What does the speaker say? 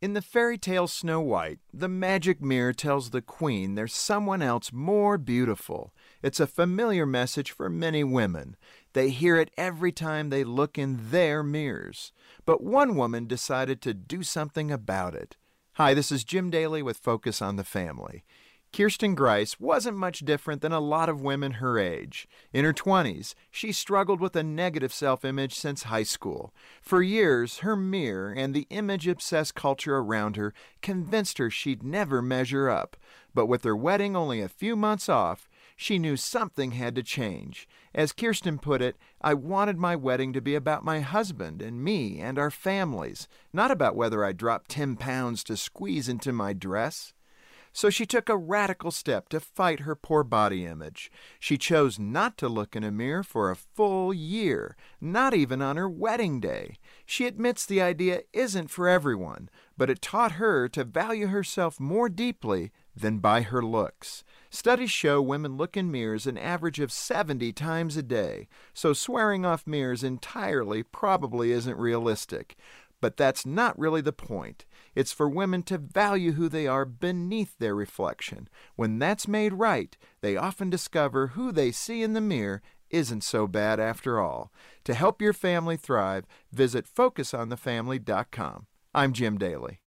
In the fairy tale Snow White, the magic mirror tells the queen there's someone else more beautiful. It's a familiar message for many women. They hear it every time they look in their mirrors. But one woman decided to do something about it. Hi, this is Jim Daly with Focus on the Family. Kjerstin Gruys wasn't much different than a lot of women her age. In her 20s, she struggled with a negative self image since high school. For years, her mirror and the image obsessed culture around her convinced her she'd never measure up. But with her wedding only a few months off, she knew something had to change. As Kirsten put it, I wanted my wedding to be about my husband and me and our families, not about whether I dropped 10 pounds to squeeze into my dress. So she took a radical step to fight her poor body image. She chose not to look in a mirror for a full year, not even on her wedding day. She admits the idea isn't for everyone, but it taught her to value herself more deeply than by her looks. Studies show women look in mirrors an average of 70 times a day, so swearing off mirrors entirely probably isn't realistic. But that's not really the point. It's for women to value who they are beneath their reflection. When that's made right, they often discover who they see in the mirror isn't so bad after all. To help your family thrive, visit FocusOnTheFamily.com. I'm Jim Daly.